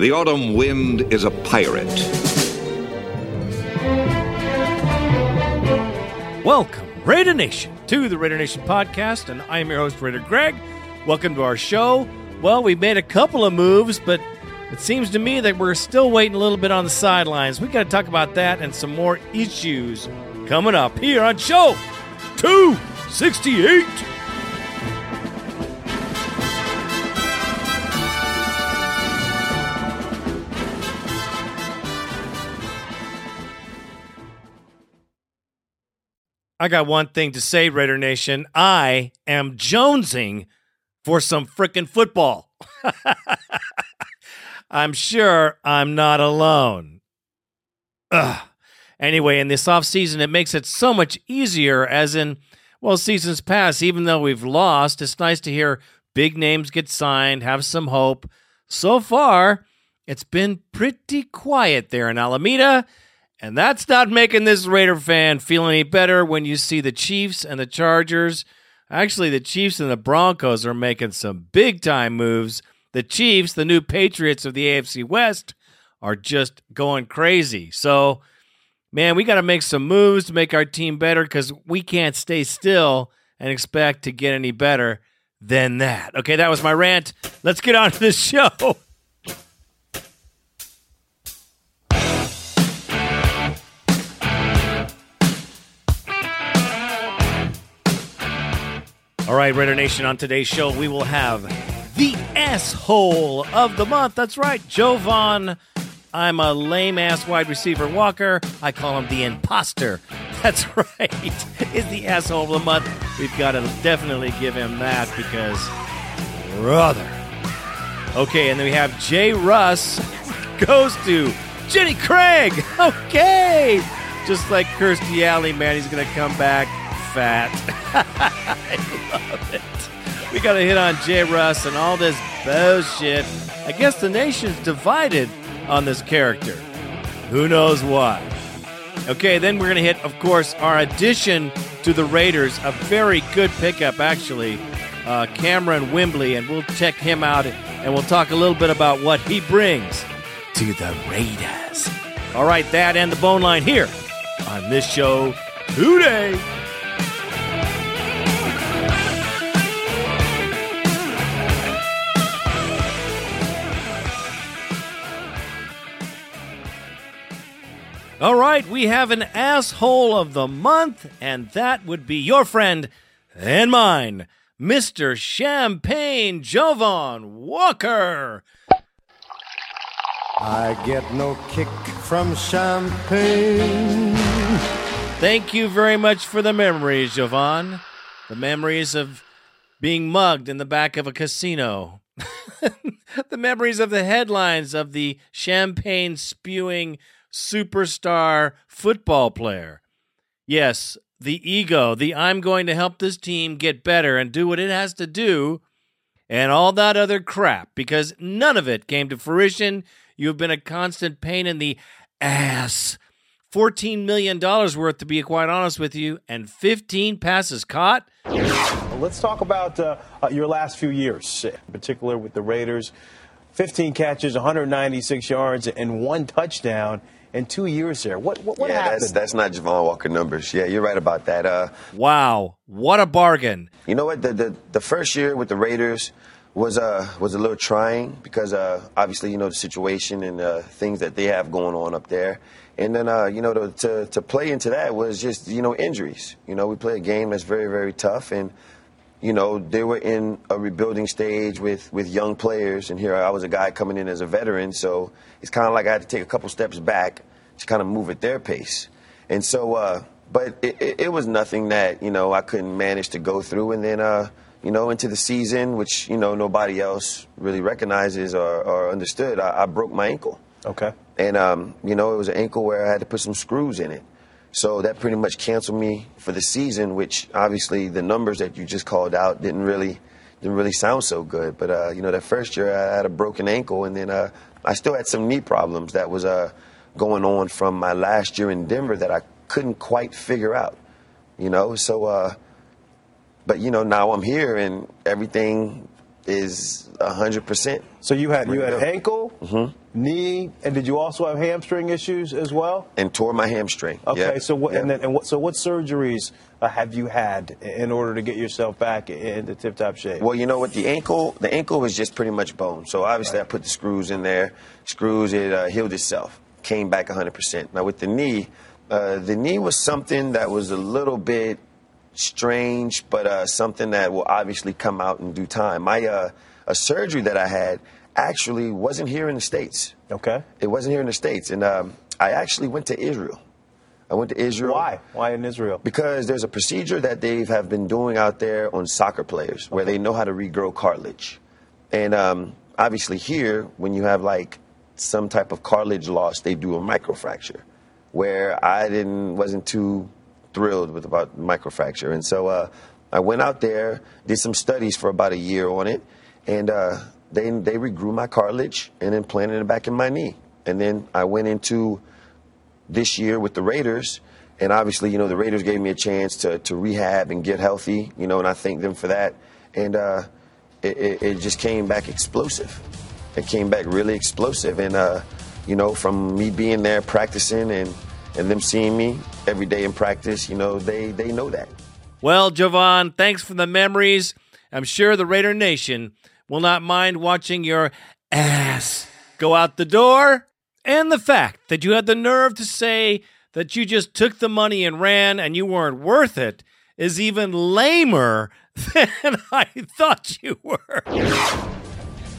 The autumn wind is a pirate. Welcome, Raider Nation, to the Raider Nation podcast, and I'm your host, Raider Greg. Welcome to our show. Well, we made a couple of moves, but it seems to me that we're still waiting a little bit on the sidelines. We got to talk about that and some more issues coming up here on show 268. I got one thing to say, Raider Nation. I am jonesing for some frickin' football. I'm sure I'm not alone. Ugh. Anyway, in this off season, it makes it so much easier, as in, well, seasons pass, even though we've lost, it's nice to hear big names get signed, have some hope. So far, it's been pretty quiet there in Alameda, and that's not making this Raider fan feel any better when you see the Chiefs and the Chargers. Actually, the Chiefs and the Broncos are making some big time moves. The Chiefs, the new Patriots of the AFC West, are just going crazy. So, man, we got to make some moves to make our team better because we can't stay still and expect to get any better than that. Okay, that was my rant. Let's get on to the show. All right, Raider Nation, on today's show, we will have the asshole of the month. That's right, Javon. I'm a lame ass wide receiver Walker. I call him the imposter. That's right. Is the asshole of the month. We've got to definitely give him that because, brother. Okay, and then we have J-Russ goes to Jenny Craig. Okay. Just like Kirstie Alley, man, he's going to come back fat. I love it. We got to hit on J-Russ and all this bullshit. I guess the nation's divided on this character. Who knows why? Okay, then we're going to hit, of course, our addition to the Raiders. A very good pickup, actually. Uh, Kamerion Wimbley, and we'll check him out and we'll talk a little bit about what he brings to the Raiders. All right, that and the bone line here on this show today. All right, we have an asshole of the month, and that would be your friend and mine, Mr. Champagne Javon Walker. I get no kick from champagne. Thank you very much for the memories, Javon. The memories of being mugged in the back of a casino. the memories of the headlines of the champagne spewing superstar football player. Yes, the ego, the I'm going to help this team get better and do what it has to do, and all that other crap, because none of it came to fruition. You've been a constant pain in the ass. $14 million worth, to be quite honest with you, and 15 passes caught. Let's talk about uh, uh, your last few years, in particular with the Raiders. 15 catches, 196 yards, and one touchdown in two years there. What what, what yeah, happened? That's, that's not Javon Walker numbers. Yeah, you're right about that. Uh, wow, what a bargain! You know what? The the, the first year with the Raiders was uh was a little trying because uh obviously you know the situation and uh, things that they have going on up there. And then, uh, you know, to, to, to play into that was just, you know, injuries. You know, we play a game that's very, very tough. And, you know, they were in a rebuilding stage with, with young players, and here I was a guy coming in as a veteran, so it's kind of like I had to take a couple steps back to kind of move at their pace. And so, uh, but it, it, it, was nothing that, you know, I couldn't manage to go through. And then, uh, you know, into the season, which, you know, nobody else really recognizes or, or understood, I, I, broke my ankle. Okay. And, um, you know, it was an ankle where I had to put some screws in it. So that pretty much canceled me for the season, which obviously the numbers that you just called out didn't really didn't really sound so good. But uh, you know, that first year I had a broken ankle, and then uh, I still had some knee problems that was uh, going on from my last year in Denver that I couldn't quite figure out. You know, so uh, but you know now I'm here and everything is hundred percent. So you had you had ankle, mm-hmm. knee, and did you also have hamstring issues as well? And tore my hamstring. Okay, Yeah, so what? yeah. And then, and what? So what surgeries uh, have you had in order to get yourself back into tip-top shape? Well, you know what? The ankle, the ankle was just pretty much bone. So obviously, I put the screws in there. Screws, it uh, healed itself. Came back 100%. Now with the knee, uh, the knee was something that was a little bit strange, but uh, something that will obviously come out in due time. My uh, a surgery that I had actually wasn't here in the states. Okay. It wasn't here in the states, and um, I actually went to Israel. I went to Israel. Why? Why in Israel? Because there's a procedure that they have been doing out there on soccer players where they know how to regrow cartilage. And um, obviously, here, when you have like some type of cartilage loss, they do a microfracture. Where I didn't, wasn't too thrilled with about microfracture, and so uh, I went out there, did some studies for about a year on it, and uh, they they regrew my cartilage and implanted it back in my knee. And then I went into this year with the Raiders. And obviously, you know, the Raiders gave me a chance to, to rehab and get healthy, you know, and I thank them for that. And uh, it, it, it just came back explosive. It came back really explosive. And, uh, you know, from me being there practicing and, and them seeing me every day in practice, you know, they, they know that. Well, Javon, thanks for the memories. I'm sure the Raider Nation will not mind watching your ass go out the door. And the fact that you had the nerve to say that you just took the money and ran and you weren't worth it is even lamer than I thought you were.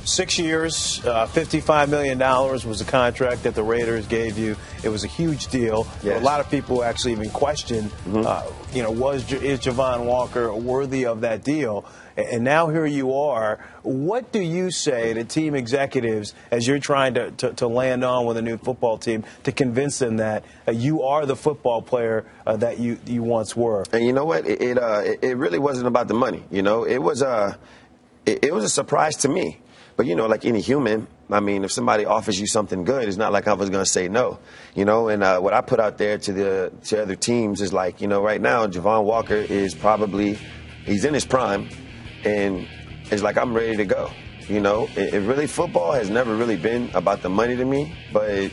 Six years, uh, $55 million was the contract that the Raiders gave you. It was a huge deal. Yes. A lot of people actually even questioned, uh, you know, was is Javon Walker worthy of that deal? And now here you are. What do you say to team executives as you're trying to, to, to land on with a new football team to convince them that uh, you are the football player uh, that you, you once were? And you know what? It it, uh, it really wasn't about the money. You know, it was a it, it was a surprise to me. But you know, like any human, I mean, if somebody offers you something good, it's not like I was going to say no. You know, and uh, what I put out there to the to other teams is like, you know, right now Javon Walker is probably he's in his prime, and it's like I'm ready to go. You know, it, it really football has never really been about the money to me, but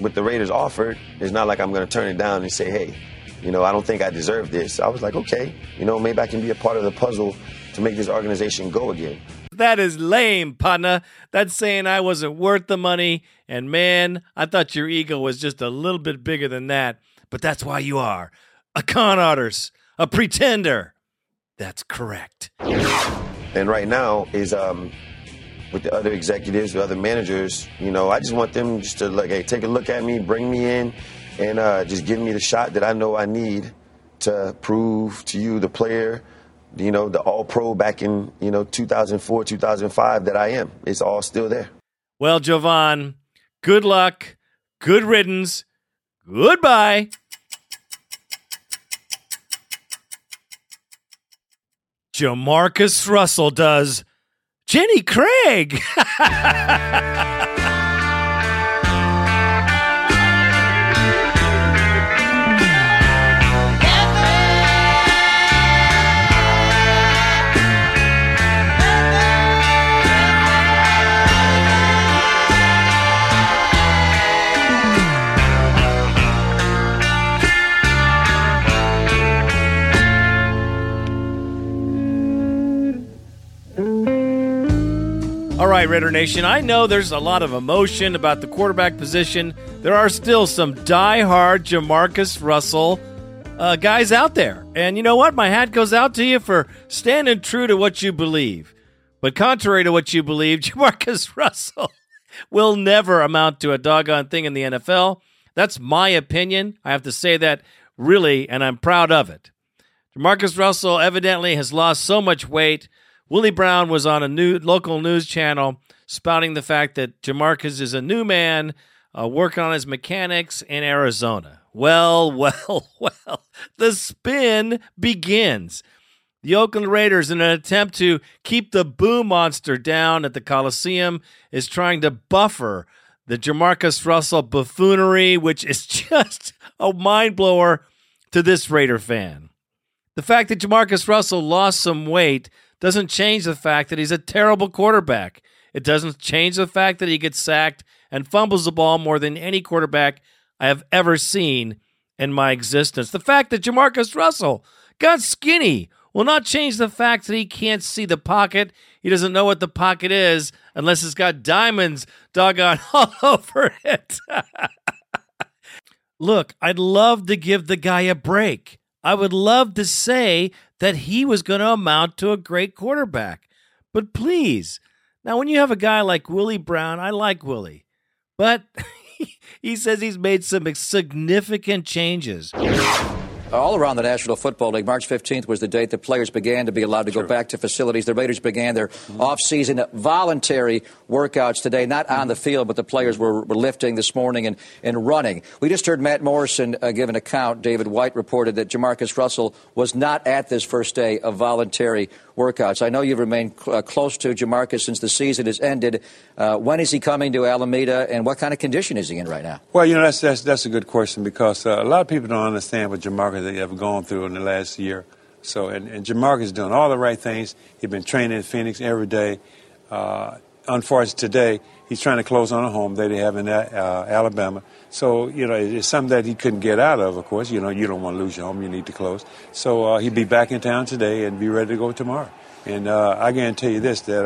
with the Raiders offered, it's not like I'm going to turn it down and say, hey, you know, I don't think I deserve this. I was like, okay, you know, maybe I can be a part of the puzzle to make this organization go again. That is lame, partner. That's saying I wasn't worth the money. And man, I thought your ego was just a little bit bigger than that. But that's why you are a con artist, a pretender. That's correct. And right now is um, with the other executives, the other managers. You know, I just want them just to like, hey, take a look at me, bring me in, and uh, just give me the shot that I know I need to prove to you, the player, you know, the All Pro back in you know 2004, 2005 that I am. It's all still there. Well, Javon, good luck, good riddance, goodbye. Jamarcus Russell does Jenny Craig. right, Raider Nation, I know there's a lot of emotion about the quarterback position. There are still some die-hard Jamarcus Russell uh, guys out there. And you know what? My hat goes out to you for standing true to what you believe. But contrary to what you believe, Jamarcus Russell will never amount to a doggone thing in the NFL. That's my opinion. I have to say that really, and I'm proud of it. Jamarcus Russell evidently has lost so much weight. Willie Brown was on a new local news channel spouting the fact that Jamarcus is a new man uh, working on his mechanics in Arizona. Well, well, well, the spin begins. The Oakland Raiders, in an attempt to keep the boo monster down at the Coliseum, is trying to buffer the Jamarcus Russell buffoonery, which is just a mind blower to this Raider fan. The fact that Jamarcus Russell lost some weight doesn't change the fact that he's a terrible quarterback. It doesn't change the fact that he gets sacked and fumbles the ball more than any quarterback I have ever seen in my existence. The fact that Jamarcus Russell got skinny will not change the fact that he can't see the pocket. He doesn't know what the pocket is unless it's got diamonds doggone all over it. Look, I'd love to give the guy a break. I would love to say that he was going to amount to a great quarterback. But please, now when you have a guy like Willie Brown, I like Willie, but he says he's made some significant changes all around the National Football League. March 15th was the date that players began to be allowed to sure. go back to facilities. The Raiders began their mm-hmm. off-season voluntary workouts today, not mm-hmm. on the field, but the players were, were, lifting this morning and, and running. We just heard Matt Morrison uh, give an account. David White reported that Jamarcus Russell was not at this first day of voluntary workouts. I know you've remained cl- uh, close to Jamarcus since the season has ended. Uh, when is he coming to Alameda, and what kind of condition is he in right now? Well, you know, that's, that's, that's a good question because uh, a lot of people don't understand what Jamarcus have gone through in the last year. So, and, and Jamarcus is doing all the right things. He's been training in Phoenix every day. Uh, unfortunately, today, he's trying to close on a home that they have in uh, Alabama. So, you know, it's something that he couldn't get out of, of course. You know, you don't want to lose your home, you need to close. So uh, he'll be back in town today and be ready to go tomorrow. And uh, I guarantee you this, that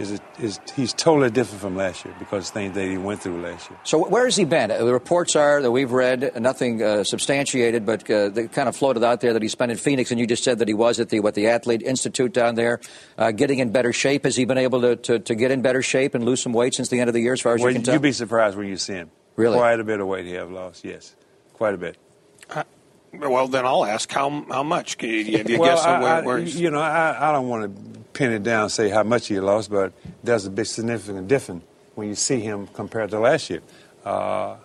uh, is, is he's totally different from last year because of things that he went through last year. So where has he been? The reports are that we've read nothing uh, substantiated, but uh, they kind of floated out there that he spent in Phoenix, and you just said that he was at the what the Athlete Institute down there, uh, getting in better shape. Has he been able to, to, to, get in better shape and lose some weight since the end of the year, as far as well, you can tell? You'd be surprised when you see him. Really, quite a bit of weight he have lost. Yes, quite a bit. Well, then I'll ask how how much? Can you, have you well, guess I, where, where you know, I, I don't want to pin it down and say how much he lost, but there's a big significant difference when you see him compared to last year. Uh,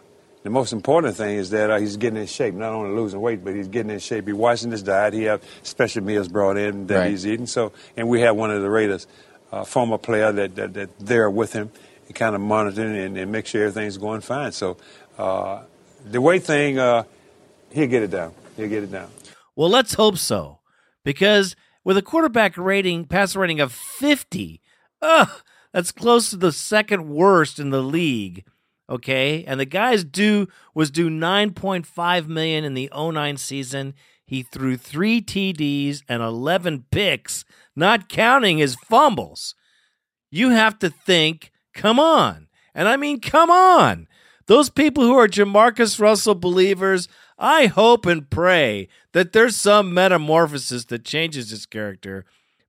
the most important thing is that uh, he's getting in shape, not only losing weight, but he's getting in shape. He's watching his diet. He have special meals brought in that right. he's eating. So, and we have one of the Raiders, uh, former player that, that, that there with him, and kind of monitoring and, and make sure everything's going fine. So, uh, the weight thing, uh, he'll get it down. He'll get it down. Well, let's hope so, because with a quarterback rating, passer rating of 50. Ugh, that's close to the second worst in the league. Okay, and the guy's due was due 9.5 million in the 09 season. He threw three TDs and 11 picks, not counting his fumbles. You have to think, come on. And I mean, come on. Those people who are Jamarcus Russell believers I hope and pray that there's some metamorphosis that changes his character.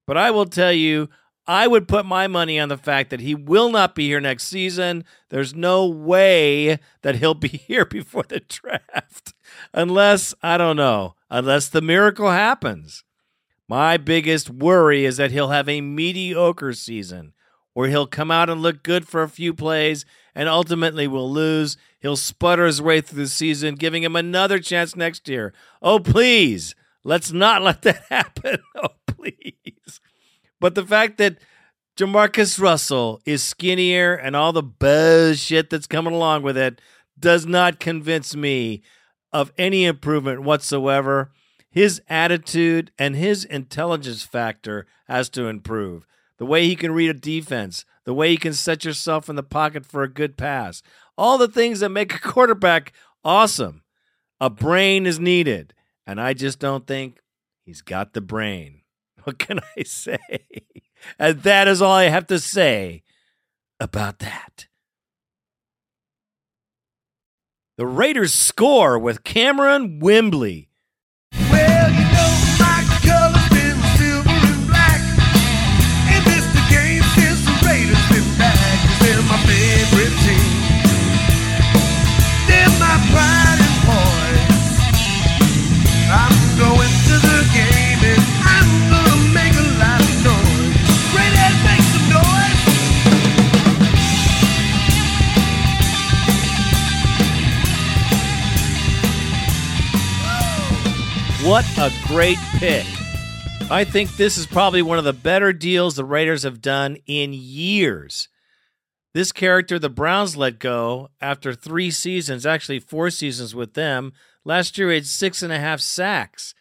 But I will tell you, I would put my money on the fact that he will not be here next season. There's no way that he'll be here before the draft. Unless, I don't know, unless the miracle happens. My biggest worry is that he'll have a mediocre season where he'll come out and look good for a few plays and ultimately will lose. He'll sputter his way through the season, giving him another chance next year. Oh, please, let's not let that happen. Oh, please. But the fact that Jamarcus Russell is skinnier and all the bullshit that's coming along with it does not convince me of any improvement whatsoever. His attitude and his intelligence factor has to improve. The way he can read a defense, the way you can set yourself in the pocket for a good pass, all the things that make a quarterback awesome. A brain is needed. And I just don't think he's got the brain. What can I say? And that is all I have to say about that. The Raiders score with Kamerion Wimbley. What a great pick. I think this is probably one of the better deals the Raiders have done in years. This character, the Browns let go after three seasons, actually four seasons with them. Last year, he had six and a half sacks,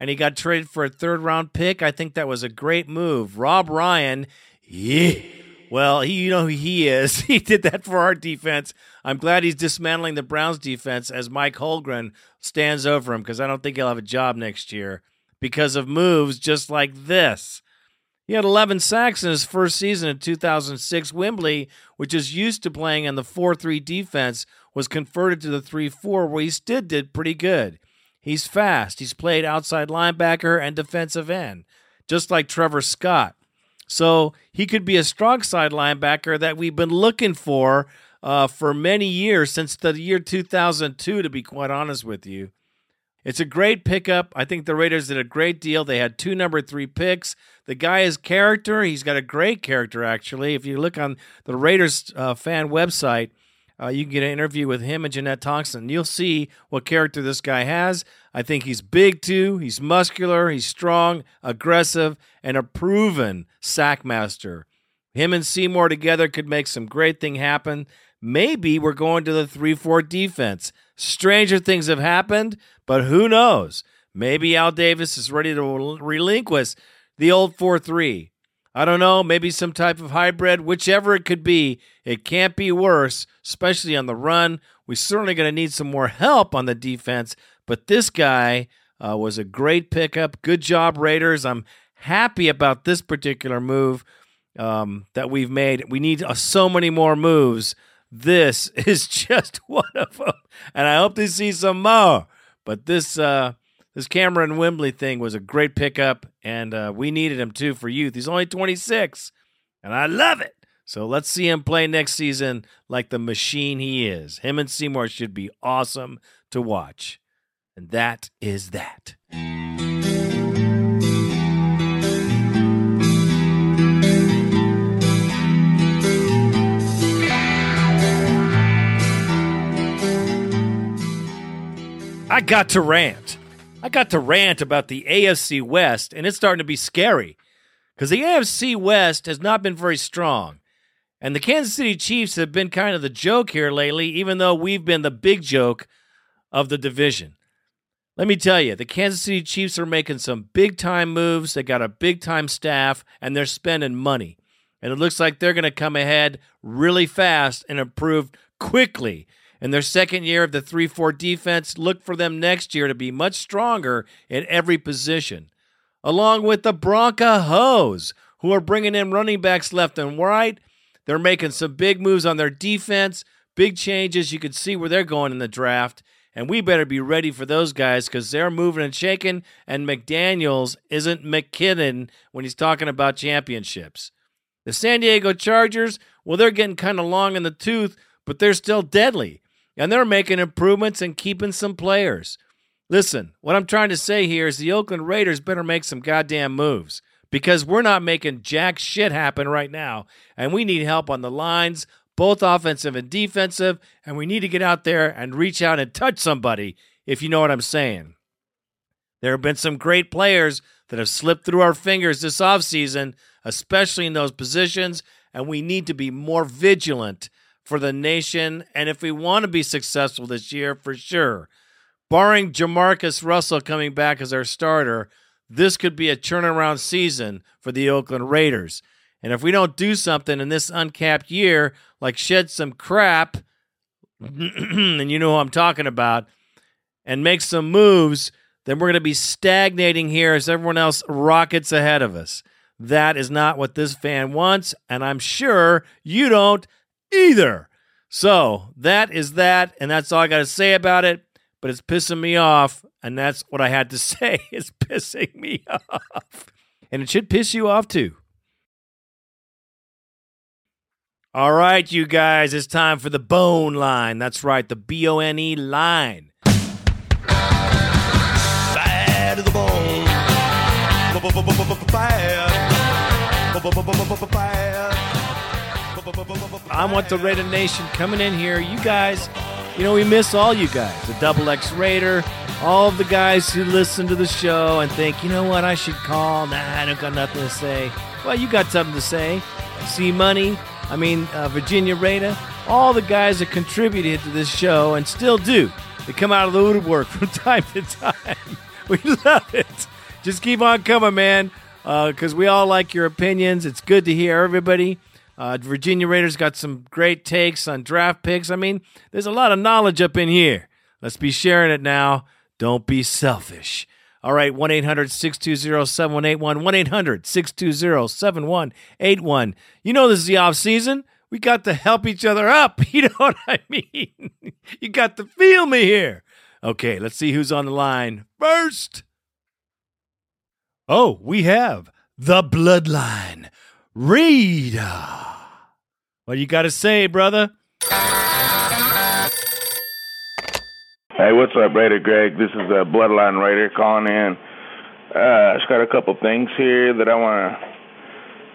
and he got traded for a third round pick. I think that was a great move. Rob Ryan, yeah, Well, he, you know who he is. He did that for our defense. I'm glad he's dismantling the Browns defense as Mike Holmgren stands over him because I don't think he'll have a job next year because of moves just like this. He had 11 sacks in his first season in 2006. Wimbley, which is used to playing in the 4 3 defense, was converted to the 3 4, where he still did pretty good. He's fast. He's played outside linebacker and defensive end, just like Trevor Scott. So he could be a strong side linebacker that we've been looking for uh, for many years, since the year 2002, to be quite honest with you. It's a great pickup. I think the Raiders did a great deal. They had two number three picks. The guy is character. He's got a great character, actually. If you look on the Raiders uh, fan website, uh, you can get an interview with him and Jeanette Thompson. You'll see what character this guy has. I think he's big too. He's muscular. He's strong, aggressive, and a proven sack master. Him and Seymour together could make some great thing happen. Maybe we're going to the 3 4 defense. Stranger things have happened, but who knows? Maybe Al Davis is ready to relinquish the old 4 3. I don't know, maybe some type of hybrid, whichever it could be. It can't be worse, especially on the run. We're certainly going to need some more help on the defense, but this guy uh, was a great pickup. Good job, Raiders. I'm happy about this particular move um, that we've made. We need uh, so many more moves. This is just one of them, and I hope to see some more. But this uh, this Kamerion Wimbley thing was a great pickup, and uh, we needed him too for youth. He's only 26, and I love it. So let's see him play next season like the machine he is. Him and Seymour should be awesome to watch. And that is that. I got to rant. I got to rant about the AFC West, and it's starting to be scary because the AFC West has not been very strong. And the Kansas City Chiefs have been kind of the joke here lately, even though we've been the big joke of the division. Let me tell you, the Kansas City Chiefs are making some big time moves. They got a big time staff, and they're spending money. And it looks like they're going to come ahead really fast and improve quickly in their second year of the 3 4 defense, look for them next year to be much stronger in every position. Along with the Broncos, who are bringing in running backs left and right. They're making some big moves on their defense, big changes. You can see where they're going in the draft. And we better be ready for those guys because they're moving and shaking. And McDaniels isn't McKinnon when he's talking about championships. The San Diego Chargers, well, they're getting kind of long in the tooth, but they're still deadly and they're making improvements and keeping some players. Listen, what I'm trying to say here is the Oakland Raiders better make some goddamn moves because we're not making jack shit happen right now, and we need help on the lines, both offensive and defensive, and we need to get out there and reach out and touch somebody, if you know what I'm saying. There have been some great players that have slipped through our fingers this offseason, especially in those positions, and we need to be more vigilant for the nation. And if we want to be successful this year, for sure, barring Jamarcus Russell coming back as our starter, this could be a turnaround season for the Oakland Raiders. And if we don't do something in this uncapped year, like shed some crap, and you know who I'm talking about, and make some moves, then we're going to be stagnating here as everyone else rockets ahead of us. That is not what this fan wants, and I'm sure you don't either. So that is that, and that's all I got to say about it. But it's pissing me off, and that's what I had to say. It's pissing me off. And it should piss you off too. All right, you guys, it's time for the bone line. That's right, the B O N E line. Bad to the bone. Bad. Bad. I want the Raider Nation coming in here. You guys, you know, we miss all you guys. The Double X Raider, all of the guys who listen to the show and think, you know what, I should call. Nah, I don't got nothing to say. Well, you got something to say. See Money, I mean, uh, Virginia Raider, all the guys that contributed to this show and still do. They come out of the woodwork from time to time. We love it. Just keep on coming, man, because uh, we all like your opinions. It's good to hear everybody. Uh, Virginia Raiders got some great takes on draft picks. I mean, there's a lot of knowledge up in here. Let's be sharing it now. Don't be selfish. All right, 1 800 620 7181. 1 800 620 7181. You know, this is the off season. We got to help each other up. You know what I mean? You got to feel me here. Okay, let's see who's on the line first. Oh, we have the bloodline. Reed. What you got to say, brother? Hey, what's up, Raider Greg? This is a Bloodline Raider calling in. Uh, I just got a couple things here that I want to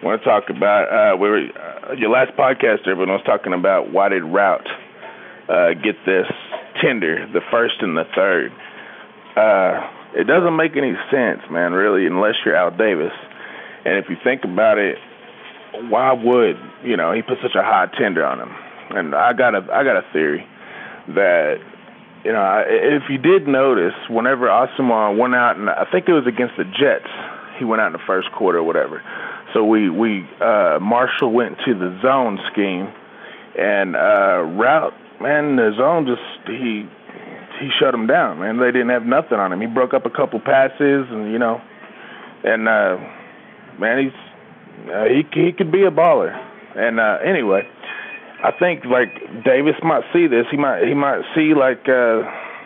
want to talk about. Uh, we were uh, your last podcast, everyone was talking about why did Routt uh, get this tender, the first and the third. Uh, it doesn't make any sense, man, really, unless you're Al Davis. And if you think about it, why would you know he put such a high tender on him? And I got a I got a theory that you know if you did notice, whenever Asomugha went out and I think it was against the Jets, he went out in the first quarter or whatever. So we we uh, Marshall went to the zone scheme, and uh, Routt man the zone just he he shut him down. Man, they didn't have nothing on him. He broke up a couple passes, and you know, and uh, man, he's uh, he he could be a baller. And uh, anyway, I think like Davis might see this. He might he might see like uh,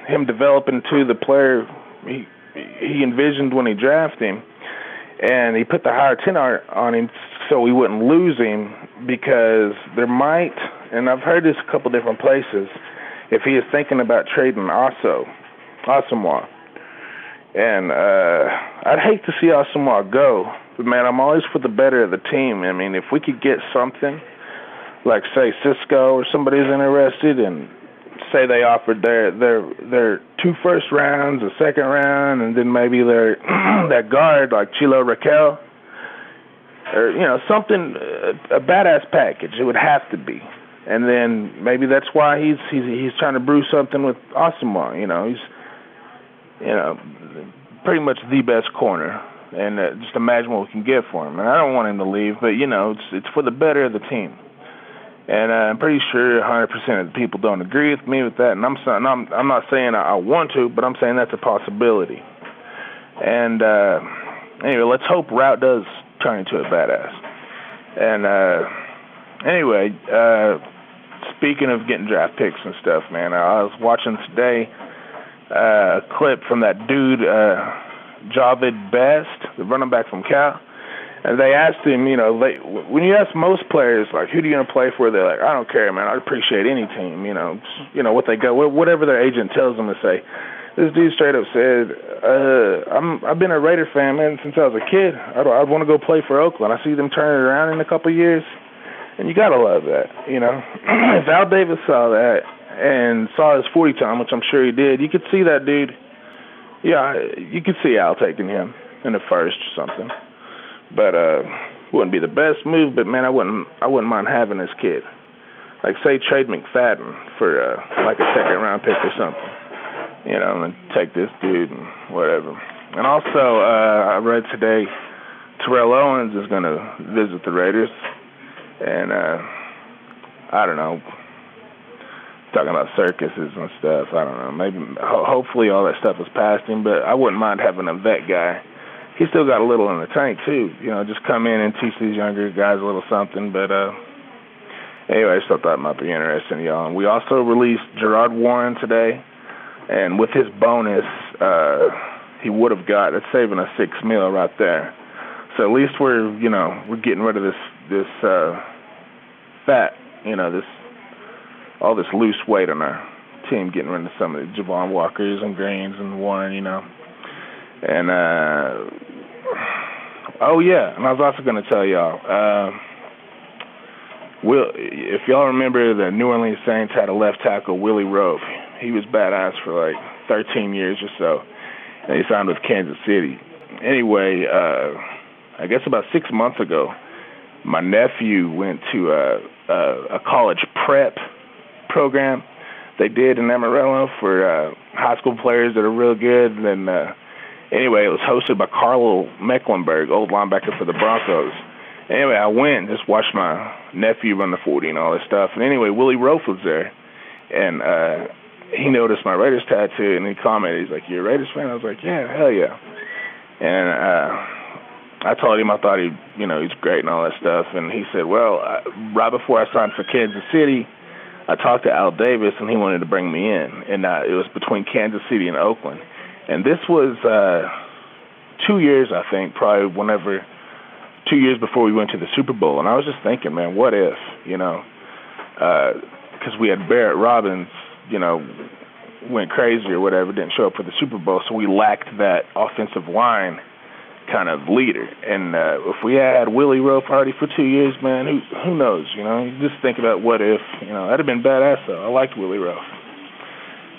him develop into the player he he envisioned when he drafted him, and he put the higher ten on him so we wouldn't lose him because there might. And I've heard this a couple different places. If he is thinking about trading also, Asomugha, and uh, I'd hate to see Asomugha go man, I'm always for the better of the team. I mean, if we could get something like say Cisco or somebody's interested and say they offered their their their two first rounds, a second round, and then maybe their that guard like Chilo Rachal, or you know something a, a badass package. It would have to be, and then maybe that's why he's he's he's trying to brew something with Asomugha. You know, he's you know pretty much the best corner and uh, just imagine what we can get for him. And I don't want him to leave, but you know, it's it's for the better of the team. And uh, I'm pretty sure 100% of the people don't agree with me with that. And I'm saying I'm I'm not saying I, I want to, but I'm saying that's a possibility. And uh, anyway, let's hope Routt does turn into a badass. And uh, anyway, uh, speaking of getting draft picks and stuff, man, I was watching today uh, a clip from that dude. Uh, Jahvid Best, the running back from Cal. And they asked him, you know, they, when you ask most players, like, who do you want to play for? They're like, I don't care, man. I appreciate any team. You know, you know what they go, whatever their agent tells them to say. This dude straight up said, uh, "I'm I've been a Raider fan, man, since I was a kid. I'd, I'd want to go play for Oakland. I see them turning around in a couple years, and you gotta love that. You know, if Al Davis saw that and saw his 40 time, which I'm sure he did, you could see that dude." Yeah, you could see Al taking him in the first or something, but uh, wouldn't be the best move. But man, I wouldn't I wouldn't mind having this kid. Like say trade McFadden for uh, like a second round pick or something, you know, and take this dude and whatever. And also, uh, I read today Terrell Owens is going to visit the Raiders, and uh, I don't know talking about circuses and stuff. I don't know. Maybe ho- hopefully all that stuff was past him, but I wouldn't mind having a vet guy. He still got a little in the tank too. You know, just come in and teach these younger guys a little something. But uh anyway, I still thought it might be interesting, y'all. And we also released Gerard Warren today, and with his bonus, uh he would have got it's saving us six mil right there. So at least we're you know we're getting rid of this this uh fat you know this all this loose weight on our team, getting rid of some of the Javon Walkers and Greens and Warren, you know. And uh oh yeah, and I was also to tell y'all. Uh, Will, if y'all remember, the New Orleans Saints had a left tackle, Willie Roaf. He was badass for like 13 years or so, and he signed with Kansas City. Anyway, uh, I guess about six months ago, my nephew went to a, a, a college prep program they did in Amarillo for uh, high school players that are real good. And uh, anyway, it was hosted by Karl Mecklenburg, old linebacker for the Broncos. Anyway, I went just watched my nephew run the 40 and all this stuff. And anyway, Willie Roaf was there, and uh, he noticed my Raiders tattoo, and he commented, he's like, "You're a Raiders fan?" I was like, "Yeah, hell yeah." And uh, I told him I thought he, you know, he's great and all that stuff. And he said, "Well, uh, right before I signed for Kansas City." I talked to Al Davis and he wanted to bring me in, and uh, it was between Kansas City and Oakland, and this was uh, two years, I think, probably whenever two years before we went to the Super Bowl, and I was just thinking, man, what if, you know, because uh, we had Barrett Robbins, you know, went crazy or whatever, didn't show up for the Super Bowl, so we lacked that offensive line kind of leader. And uh, if we had Willie Roaf already for two years, man, who who knows? You know, you just think about what if. You know, that'd have been badass. Though I liked Willie Roaf.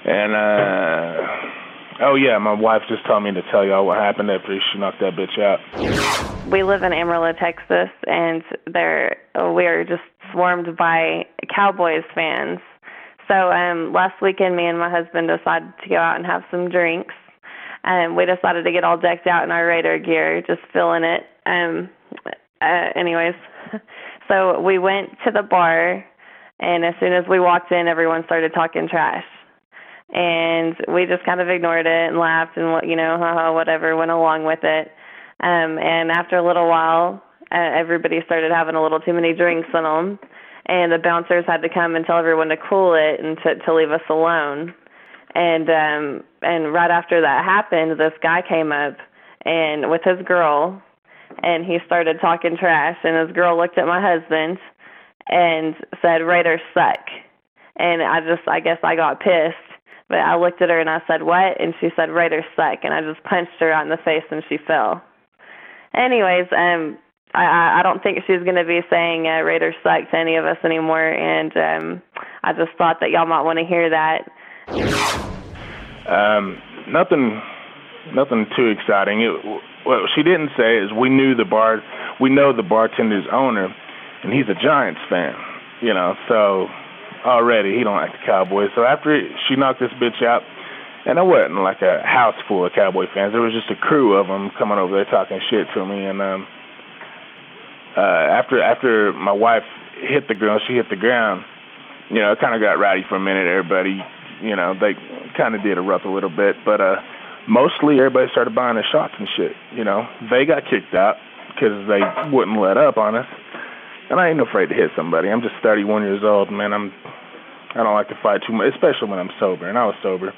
And uh, oh yeah, my wife just told me to tell y'all what happened after she knocked that bitch out. We live in Amarillo, Texas, and there we are just swarmed by Cowboys fans. So um, last weekend, me and my husband decided to go out and have some drinks and we decided to get all decked out in our Raider gear, just feeling it. Um, uh, anyways, so we went to the bar, and as soon as we walked in, everyone started talking trash, and we just kind of ignored it and laughed and you know, whatever, went along with it. Um, and after a little while, uh, everybody started having a little too many drinks in them, and the bouncers had to come and tell everyone to cool it and to to leave us alone and um and right after that happened this guy came up and with his girl and he started talking trash and his girl looked at my husband and said raiders suck. And i just i guess i got pissed but i looked at her and i said what? And she said raiders suck. And i just punched her out in the face and she fell. Anyways um I, I don't think she's going to be saying uh, Raiders suck to any of us anymore, and um, I just thought that y'all might want to hear that. Um, nothing, nothing too exciting. It, what she didn't say is we knew the bar, we know the bartender's owner, and he's a Giants fan. You know, so already he don't like the Cowboys. So after she knocked this bitch out, and it wasn't like a house full of Cowboy fans. There was just a crew of them coming over there talking shit to me. And um, uh, after after my wife hit the ground, she hit the ground. You know, it kind of got rowdy for a minute. Everybody you know, they kind of did erupt a little bit, but uh, mostly everybody started buying the shots and shit. You know, they got kicked out because they wouldn't let up on us. And I ain't afraid to hit somebody. I'm just 31 years old, man. I'm I don't like to fight too much, especially when I'm sober, and I was sober.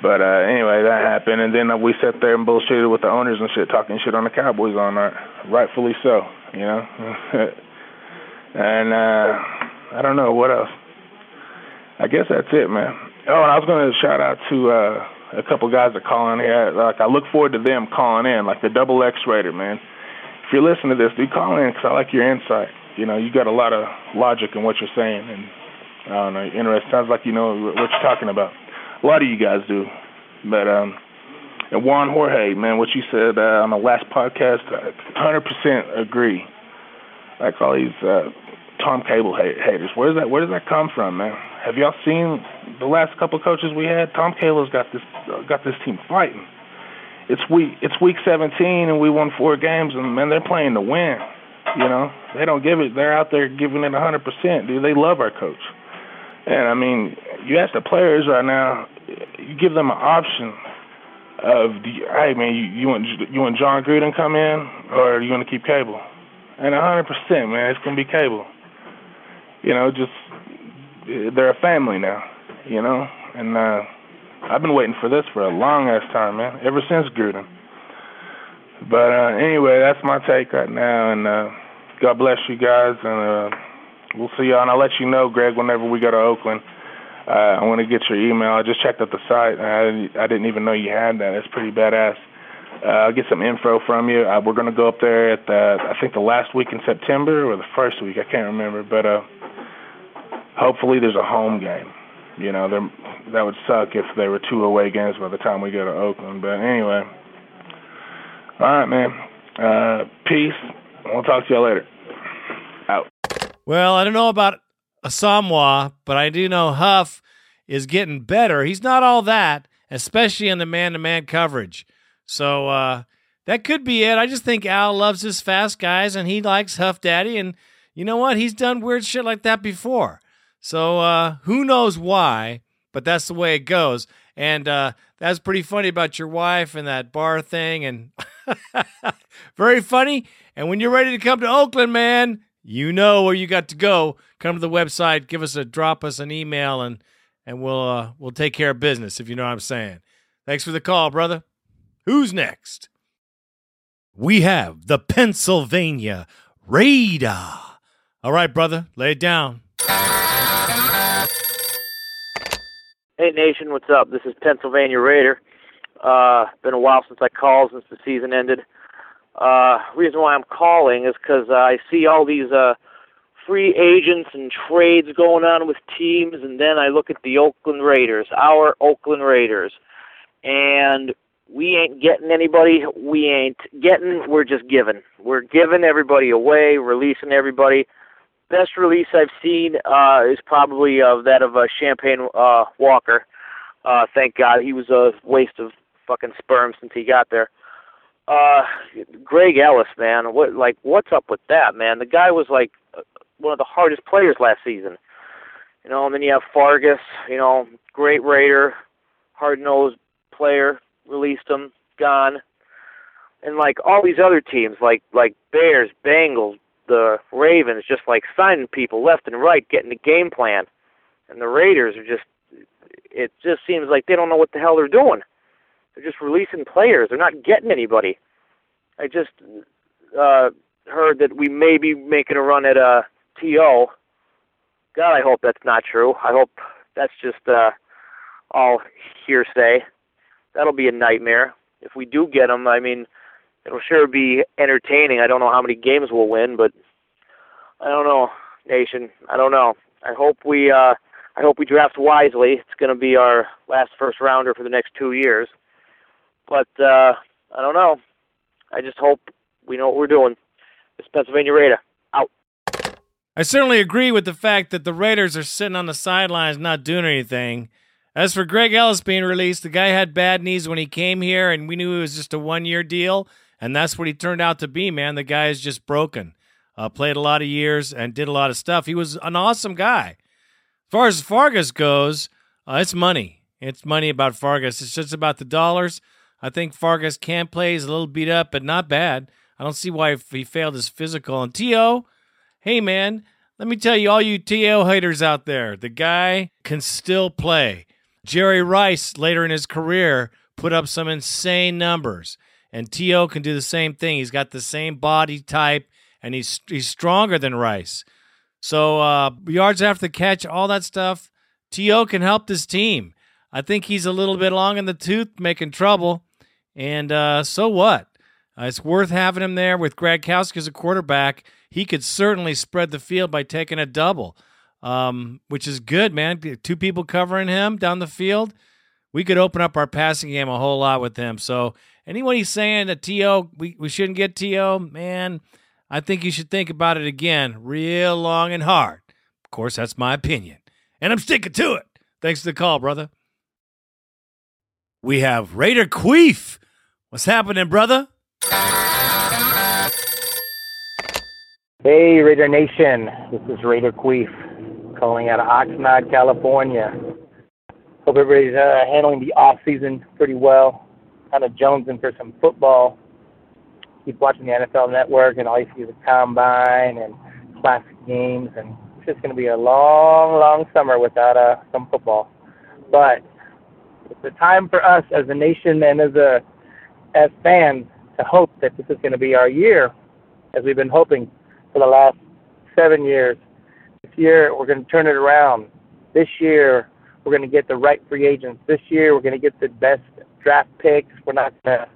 But uh, anyway, that happened, and then uh, we sat there and bullshitted with the owners and shit, talking shit on the Cowboys all night, rightfully so, you know. and uh, I don't know what else. I guess that's it, man. Oh, and I was going to shout out to uh, a couple guys that call in here. Like I look forward to them calling in, like the Double X Raider, man. If you're listening to this, do call in because I like your insight. You know, you got a lot of logic in what you're saying, and I don't know, interesting. Sounds like you know what you're talking about. A lot of you guys do, but um, and Juan Jorge, man, what you said uh, on the last podcast, I 100% agree. Like all these uh, Tom Cable haters. Where's that? Where does that come from, man? Have y'all seen the last couple coaches we had? Tom Cable's got this uh, got this team fighting. It's week it's week 17 and we won four games and man they're playing to win. You know they don't give it. They're out there giving it 100 percent. Dude, they love our coach. And I mean, you ask the players right now, you give them an option of, hey man, you, you want you want Jon Gruden come in or you want to keep Cable? And 100 percent, man, it's gonna be Cable you know, just they're a family now, you know, and uh, I've been waiting for this for a long ass time, man, ever since Gruden. But uh, anyway, that's my take right now, and uh, God bless you guys, and uh, we'll see y'all. And I'll let you know, Greg, whenever we go to Oakland. Uh, I want to get your email. I just checked out the site. I, I didn't even know you had that. It's pretty badass. Uh, I'll get some info from you. Uh, we're to go up there at the, I think the last week in September or the first week. I can't remember, but uh, hopefully there's a home game. You know, that would suck if there were two away games by the time we go to Oakland. But anyway, all right, man. Uh, peace. We'll talk to y'all later. Out. Well, I don't know about Asomugha, but I do know Huff is getting better. He's not all that, especially in the man-to-man coverage. So uh, that could be it. I just think Al loves his fast guys and he likes Huff Daddy. And you know what? He's done weird shit like that before. So uh, who knows why, but that's the way it goes. And uh, that's pretty funny about your wife and that bar thing. And very funny. And when you're ready to come to Oakland, man, you know where you got to go. Come to the website, give us a drop us an email, and and we'll uh, we'll take care of business if you know what I'm saying. Thanks for the call, brother. Who's next? We have the Pennsylvania Raider. All right, brother, lay it down. Hey Nation, what's up? This is Pennsylvania Raider. Uh, been a while since I called since the season ended. Uh, reason why I'm calling is because uh, I see all these uh, free agents and trades going on with teams, and then I look at the Oakland Raiders, our Oakland Raiders, and we ain't getting anybody. We ain't getting. We're just giving. We're giving everybody away, releasing everybody best release I've seen uh, is probably of that of uh, Champagne uh, Walker. Uh, thank God he was a waste of fucking sperm since he got there. Uh, Greg Ellis, man, what like what's up with that, man? The guy was like uh, one of the hardest players last season. You know, and then you have Fargas, you know, great Raider, hard nosed player, released him, gone. And like all these other teams, like like Bears, Bengals, the Ravens just like signing people left and right, getting the game plan, and the Raiders are just. It just seems like they don't know what the hell they're doing. They're just releasing players. They're not getting anybody. I just uh, heard that we may be making a run at uh, To. God, I hope that's not true. I hope that's just uh, all hearsay. That'll be a nightmare. If we do get them, I mean, it'll sure be entertaining. I don't know how many games we'll win, but I don't know, nation. I don't know. I hope we uh I hope we draft wisely. It's going to be our last first rounder for the next 2 years. But uh I don't know. I just hope we know what we're doing. This Pennsylvania Raider out. I certainly agree with the fact that the Raiders are sitting on the sidelines not doing anything. As for Greg Ellis being released, the guy had bad knees when he came here, and we knew it was just a one year deal. And that's what he turned out to be, man. The guy is just broken. Uh, played a lot of years and did a lot of stuff. He was an awesome guy. As far as Fargas goes, uh, it's money. It's money about Fargas. It's just about the dollars. I think Fargas can play. He's a little beat up, but not bad. I don't see why he failed his physical. And T.O., hey, man, let me tell you, all you T.O. haters out there, the guy can still play. Jerry Rice, later in his career, put up some insane numbers. And T.O. can do the same thing. He's got the same body type, and he's he's stronger than Rice. So uh, yards after the catch, all that stuff. T.O. can help this team. I think he's a little bit long in the tooth, making trouble. And uh, so what? Uh, it's worth having him there with Greg Gradkowski as a quarterback. He could certainly spread the field by taking a double, um, which is good, man. Two people covering him down the field. We could open up our passing game a whole lot with him. So Anybody saying that T.O. we, we shouldn't get T.O., man, I think you should think about it again, real long and hard. Of course, that's my opinion, and I'm sticking to it. Thanks for the call, brother. We have Raider Queef. What's happening, brother? Hey, Raider Nation. This is Raider Queef calling out of Oxnard, California. Hope everybody's uh, handling the off season pretty well kind of jonesing for some football. Keep watching the NFL Network, and all you see is the combine and classic games, and it's just going to be a long, long summer without uh, some football. But it's a time for us as a nation and as a as fans to hope that this is going to be our year, as we've been hoping for the last seven years. This year, we're going to turn it around. This year, we're going to get the right free agents. This year, we're going to get the best draft picks. We're not going to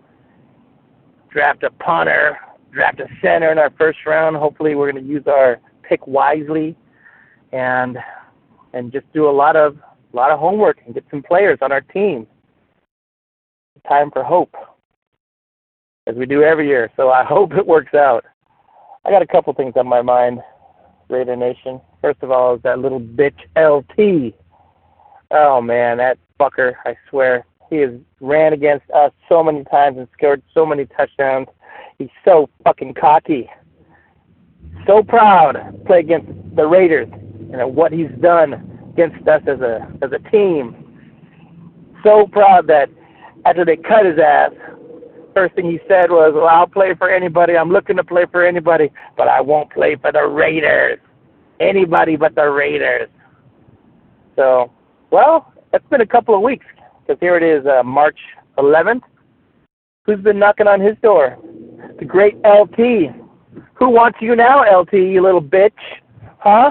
draft a punter, draft a center in our first round. Hopefully, we're going to use our pick wisely and and just do a lot of a lot of homework and get some players on our team. Time for hope, as we do every year. So I hope it works out. I got a couple things on my mind, Raider Nation. First of all, is that little bitch LT. Oh man, that fucker! I swear, He has ran against us so many times and scored so many touchdowns. He's so fucking cocky. So proud to play against the Raiders and what he's done against us as a as a team. So proud that after they cut his ass, first thing he said was, "Well, I'll play for anybody. I'm looking to play for anybody, but I won't play for the Raiders. Anybody but the Raiders." So, well, it's been a couple of weeks because here it is, uh, March 11th. Who's been knocking on his door? The great LT. Who wants you now, LT, you little bitch? Huh?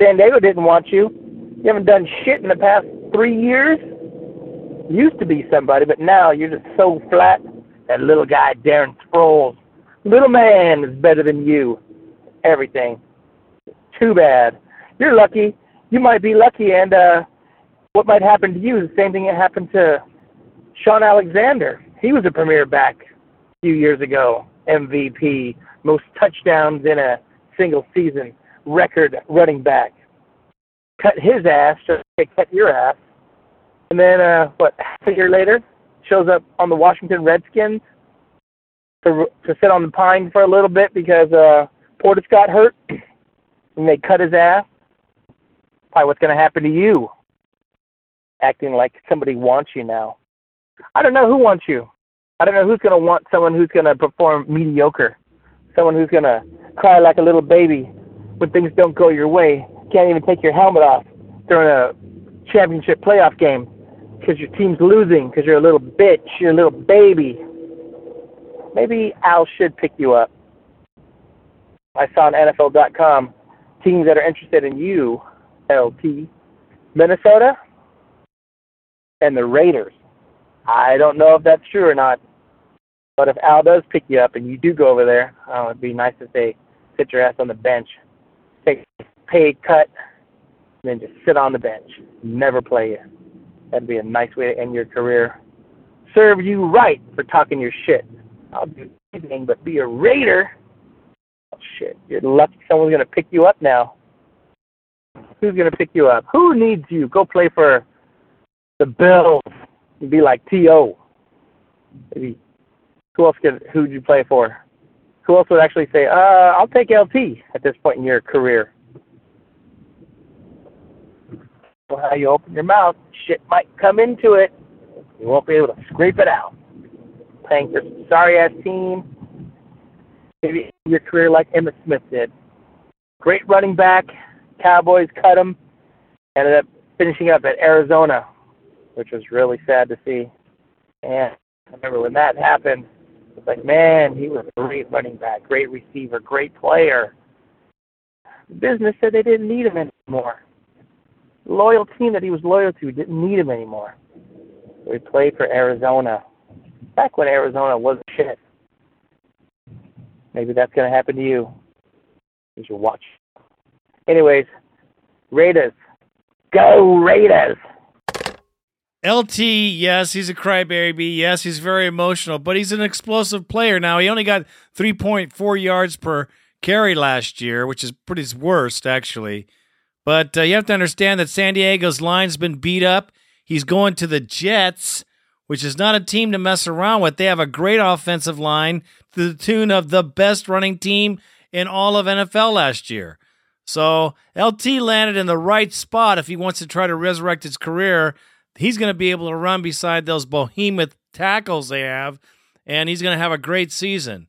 San Diego didn't want you. You haven't done shit in the past three years. Used to be somebody, but now you're just so flat. That little guy, Darren Sproles. Little man is better than you. Everything. Too bad. You're lucky. You might be lucky, and uh, what might happen to you is the same thing that happened to Shaun Alexander. He was a premier back a few years ago, MVP, most touchdowns in a single season, record running back. Cut his ass just like cut your ass. And then, uh, what, half a year later, shows up on the Washington Redskins to to sit on the pine for a little bit because uh, Portis got hurt, and they cut his ass. Probably what's going to happen to you, acting like somebody wants you now. I don't know who wants you. I don't know who's going to want someone who's going to perform mediocre, someone who's going to cry like a little baby when things don't go your way. Can't even take your helmet off during a championship playoff game because your team's losing because you're a little bitch, you're a little baby. Maybe Al should pick you up. I saw on NFL.com teams that are interested in you, LT, Minnesota, and the Raiders. I don't know if that's true or not, but if Al does pick you up and you do go over there, oh, it'd be nice to say, sit your ass on the bench, take a pay cut, and then just sit on the bench, never play you. That'd be a nice way to end your career. Serve you right for talking your shit. I'll do anything but be a Raider. Oh, shit. You're lucky someone's to pick you up now. Who's to pick you up? Who needs you? Go play for the Bills. You'd be like T.O. Maybe. Who else could, who'd you play for? Who else would actually say, uh, I'll take LT at this point in your career? Well, how you open your mouth, shit might come into it. You won't be able to scrape it out. Playing some sorry ass team. Maybe your career like Emmitt Smith did. Great running back. Cowboys cut him. Ended up finishing up at Arizona, which was really sad to see. And I remember when that happened, it's like, man, he was a great running back, great receiver, great player. The business said they didn't need him anymore. The loyal team that he was loyal to didn't need him anymore. So he played for Arizona. Back when Arizona was shit. Maybe that's going to happen to you. You should watch. Anyways, Raiders. Go Raiders! LT, yes, he's a crybaby. Yes, he's very emotional, but he's an explosive player. Now, he only got 3.4 yards per carry last year, which is pretty worst, actually. But uh, you have to understand that San Diego's line's been beat up. He's going to the Jets, which is not a team to mess around with. They have a great offensive line to the tune of the best running team in all of NFL last year. So LT landed in the right spot if he wants to try to resurrect his career he's going to be able to run beside those behemoth tackles they have, and he's going to have a great season.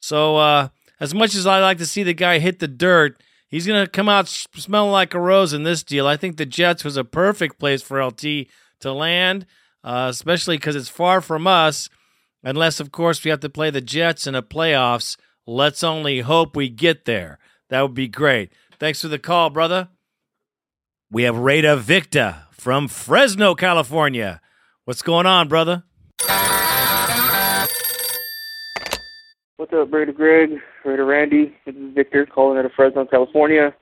So, uh, as much as I like to see the guy hit the dirt, he's going to come out smelling like a rose in this deal. I think the Jets was a perfect place for LT to land, uh, especially because it's far from us. Unless, of course, we have to play the Jets in the playoffs. Let's only hope we get there. That would be great. Thanks for the call, brother. We have Raider Victor from Fresno, California. What's going on, brother? What's up, Raider Greg, Raider Randy? This is Victor calling out of Fresno, California.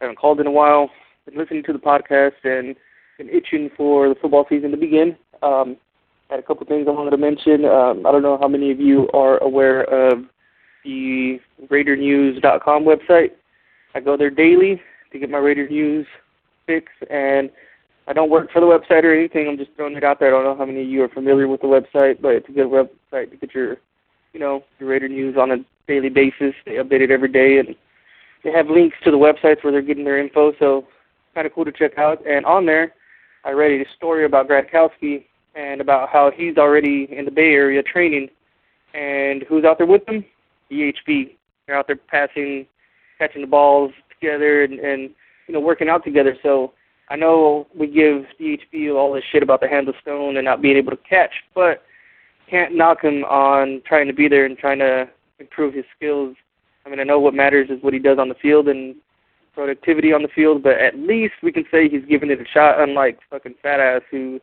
I haven't called in a while. Been listening to the podcast and been itching for the football season to begin. Um, had a couple things I wanted to mention. Um, I don't know how many of you are aware of the RaiderNews.com website. I go there daily to get my Raider news fix, and I don't work for the website or anything. I'm just throwing it out there. I don't know how many of you are familiar with the website, but it's a good website to get your, you know, your Raider news on a daily basis. They update it every day, and they have links to the websites where they're getting their info. So kind of cool to check out. And on there, I read a story about Gradkowski and about how he's already in the Bay Area training. And who's out there with him? DHB. They're out there passing, catching the balls together, and, and you know working out together. So I know we give DHB all this shit about the hands of stone and not being able to catch, but can't knock him on trying to be there and trying to improve his skills. I mean, I know what matters is what he does on the field and productivity on the field, but at least we can say he's giving it a shot, unlike fucking fat ass who,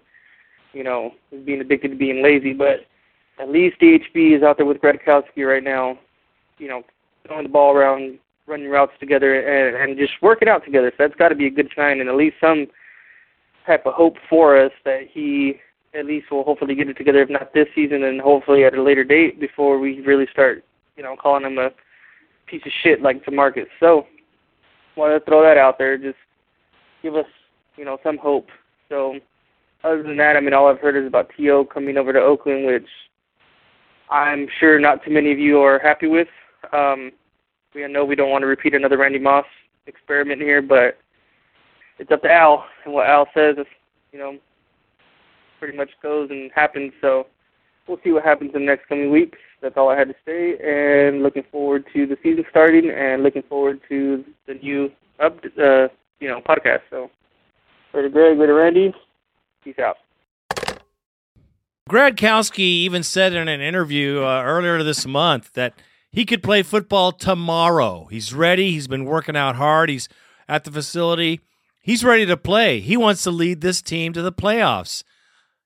you know, is being addicted to being lazy. But at least DHB is out there with Gradkowski right now, you know, throwing the ball around, running routes together, and, and just working out together. So that's got to be a good sign, and at least some type of hope for us that he at least will hopefully get it together, if not this season, and hopefully at a later date before we really start, you know, calling him a piece of shit like Demarcus. So wanted to throw that out there. Just give us, you know, some hope. So other than that, I mean, all I've heard is about T.O. coming over to Oakland, which I'm sure not too many of you are happy with. Um, we know we don't want to repeat another Randy Moss experiment here, but it's up to Al and what Al says. Is, you know, pretty much goes and happens. So we'll see what happens in the next coming weeks. That's all I had to say, and looking forward to the season starting, and looking forward to the new up, uh, you know, podcast. So, later, Greg, later, Randy. Peace out. Gradkowski even said in an interview uh, earlier this month that he could play football tomorrow. He's ready. He's been working out hard. He's at the facility. He's ready to play. He wants to lead this team to the playoffs.